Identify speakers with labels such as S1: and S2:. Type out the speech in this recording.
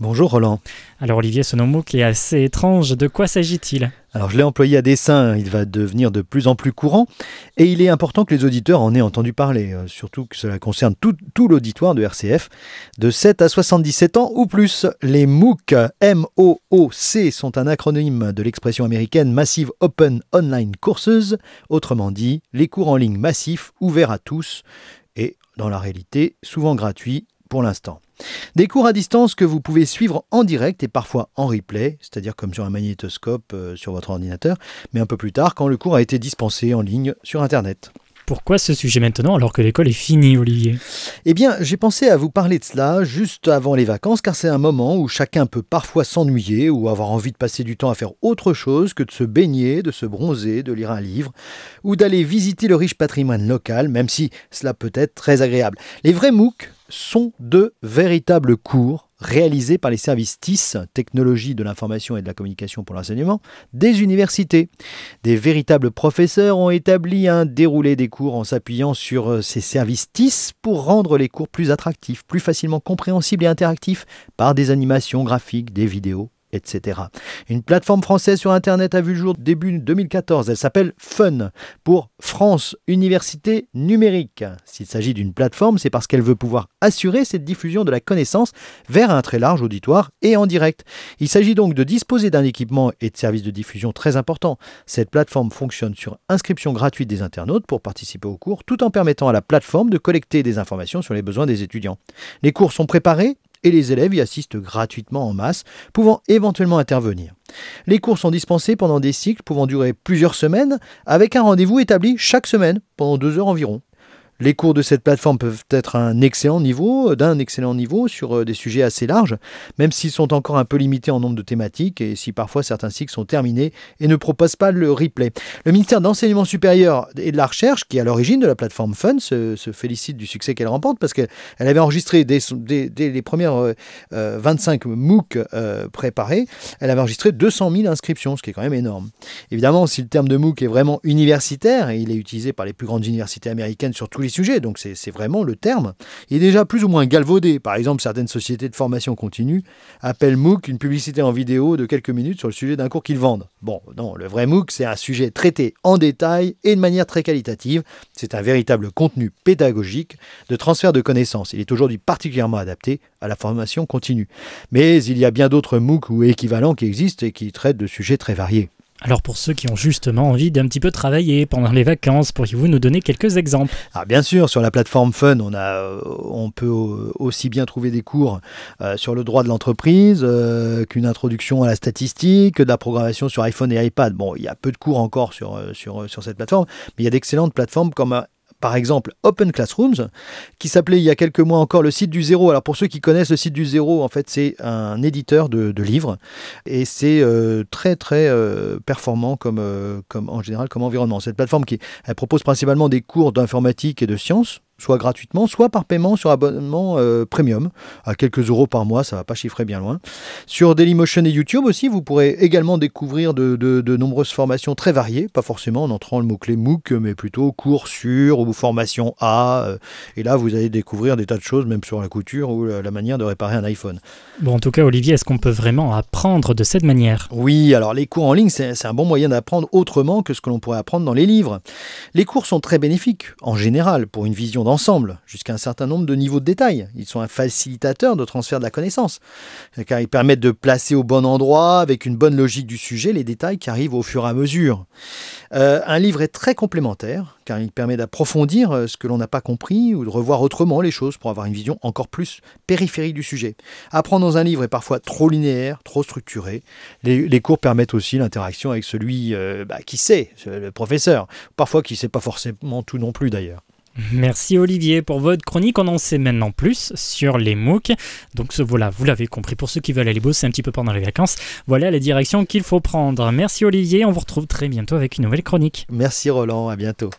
S1: Bonjour Roland.
S2: Alors Olivier, ce nom qui est assez étrange, de quoi s'agit-il?
S1: Alors je l'ai employé à dessein, il va devenir de plus en plus courant et il est important que les auditeurs en aient entendu parler, euh, surtout que cela concerne tout, tout l'auditoire de RCF, de 7 à 77 ans ou plus. Les MOOC, M-O-O-C, sont un acronyme de l'expression américaine Massive Open Online Courses, autrement dit les cours en ligne massifs ouverts à tous et dans la réalité souvent gratuits pour l'instant. Des cours à distance que vous pouvez suivre en direct et parfois en replay, c'est-à-dire comme sur un magnétoscope euh, sur votre ordinateur, mais un peu plus tard quand le cours a été dispensé en ligne sur Internet.
S2: Pourquoi ce sujet maintenant alors que l'école est finie, Olivier?
S1: Eh bien, j'ai pensé à vous parler de cela juste avant les vacances car c'est un moment où chacun peut parfois s'ennuyer ou avoir envie de passer du temps à faire autre chose que de se baigner, de se bronzer, de lire un livre ou d'aller visiter le riche patrimoine local, même si cela peut être très agréable. Les vrais MOOC sont de véritables cours réalisés par les services TIS, Technologie de l'information et de la communication pour l'enseignement, des universités. Des véritables professeurs ont établi un déroulé des cours en s'appuyant sur euh, ces services TIS pour rendre les cours plus attractifs, plus facilement compréhensibles et interactifs par des animations graphiques, des vidéos Une plateforme française sur Internet a vu le jour début 2014. Elle s'appelle Fun pour France Université Numérique. S'il s'agit d'une plateforme, c'est parce qu'elle veut pouvoir assurer cette diffusion de la connaissance vers un très large auditoire et en direct. Il s'agit donc de disposer d'un équipement et de services de diffusion très importants. Cette plateforme fonctionne sur inscription gratuite des internautes pour participer au cours, tout en permettant à la plateforme de collecter des informations sur les besoins des étudiants. Les cours sont préparés et les élèves y assistent gratuitement en masse, pouvant éventuellement intervenir. Les cours sont dispensés pendant des cycles pouvant durer plusieurs semaines, avec un rendez-vous établi chaque semaine, pendant deux heures environ. Les cours de cette plateforme peuvent être un excellent niveau, d'un excellent niveau sur euh, des sujets assez larges, même s'ils sont encore un peu limités en nombre de thématiques et si parfois certains cycles sont terminés et ne proposent pas le replay. Le ministère d'Enseignement supérieur et de la Recherche, qui est à l'origine de la plateforme Fun, se, félicite du succès qu'elle remporte parce qu'elle avait enregistré dès, les premières 25 euh, euh, MOOC préparés, elle avait enregistré 200 000 inscriptions, ce qui est quand même énorme. Évidemment, si le terme de MOOC est vraiment universitaire, et il est utilisé par les plus grandes universités américaines sur tous les sujets, donc c'est vraiment le terme, est déjà plus ou moins galvaudé. Par exemple, certaines sociétés de formation continue appellent MOOC une publicité en vidéo de quelques minutes sur le sujet d'un cours qu'ils vendent. Bon, non, le vrai MOOC, c'est un sujet traité en détail et de manière très qualitative. C'est un véritable contenu pédagogique de transfert de connaissances. Il est aujourd'hui particulièrement adapté à la formation continue. Mais il y a bien d'autres MOOC ou équivalents qui existent et qui traitent de sujets très variés.
S2: Alors pour ceux qui ont justement envie d'un petit peu travailler pendant les vacances, pourriez-vous nous donner quelques exemples?
S1: Ah, Bien sûr, sur la plateforme Fun, on, a, euh, on peut aussi bien trouver des cours euh, sur le droit de l'entreprise euh, qu'une introduction à la statistique, de la programmation sur iPhone et iPad. Bon, il y a peu de cours encore sur cette plateforme, mais il y a d'excellentes plateformes comme par exemple Open Classrooms, qui s'appelait il y a quelques mois encore le site du zéro. Alors pour ceux qui connaissent le site du zéro, en fait c'est un éditeur de, livres et c'est euh, très très euh, performant comme, euh, comme en général comme environnement. Cette plateforme qui propose principalement des cours d'informatique et de sciences soit gratuitement, soit par paiement sur abonnement euh, premium, à quelques euros par mois, ça va pas chiffrer bien loin. Sur Dailymotion et YouTube aussi, vous pourrez également découvrir de, nombreuses formations très variées, pas forcément en entrant le mot-clé MOOC, mais plutôt cours sur ou formation A. Euh, et là, vous allez découvrir des tas de choses, même sur la couture ou la, manière de réparer un iPhone.
S2: Bon, en tout cas, Olivier, est-ce qu'on peut vraiment apprendre de cette manière?
S1: Oui, alors les cours en ligne, c'est un bon moyen d'apprendre autrement que ce que l'on pourrait apprendre dans les livres. Les cours sont très bénéfiques, en général, pour une vision ensemble, jusqu'à un certain nombre de niveaux de détail. Ils sont un facilitateur de transfert de la connaissance, car ils permettent de placer au bon endroit, avec une bonne logique du sujet, les détails qui arrivent au fur et à mesure. Euh, un livre est très complémentaire, car il permet d'approfondir euh, ce que l'on n'a pas compris ou de revoir autrement les choses pour avoir une vision encore plus périphérique du sujet. Apprendre dans un livre est parfois trop linéaire, trop structuré. Les, cours permettent aussi l'interaction avec celui euh, bah, qui sait, le professeur, parfois qui ne sait pas forcément tout non plus d'ailleurs.
S2: Merci Olivier pour votre chronique. On en sait maintenant plus sur les MOOC. Donc voilà, vous l'avez compris. Pour ceux qui veulent aller bosser un petit peu pendant les vacances, voilà la direction qu'il faut prendre. Merci Olivier. On vous retrouve très bientôt avec une nouvelle chronique.
S1: Merci Roland. À bientôt.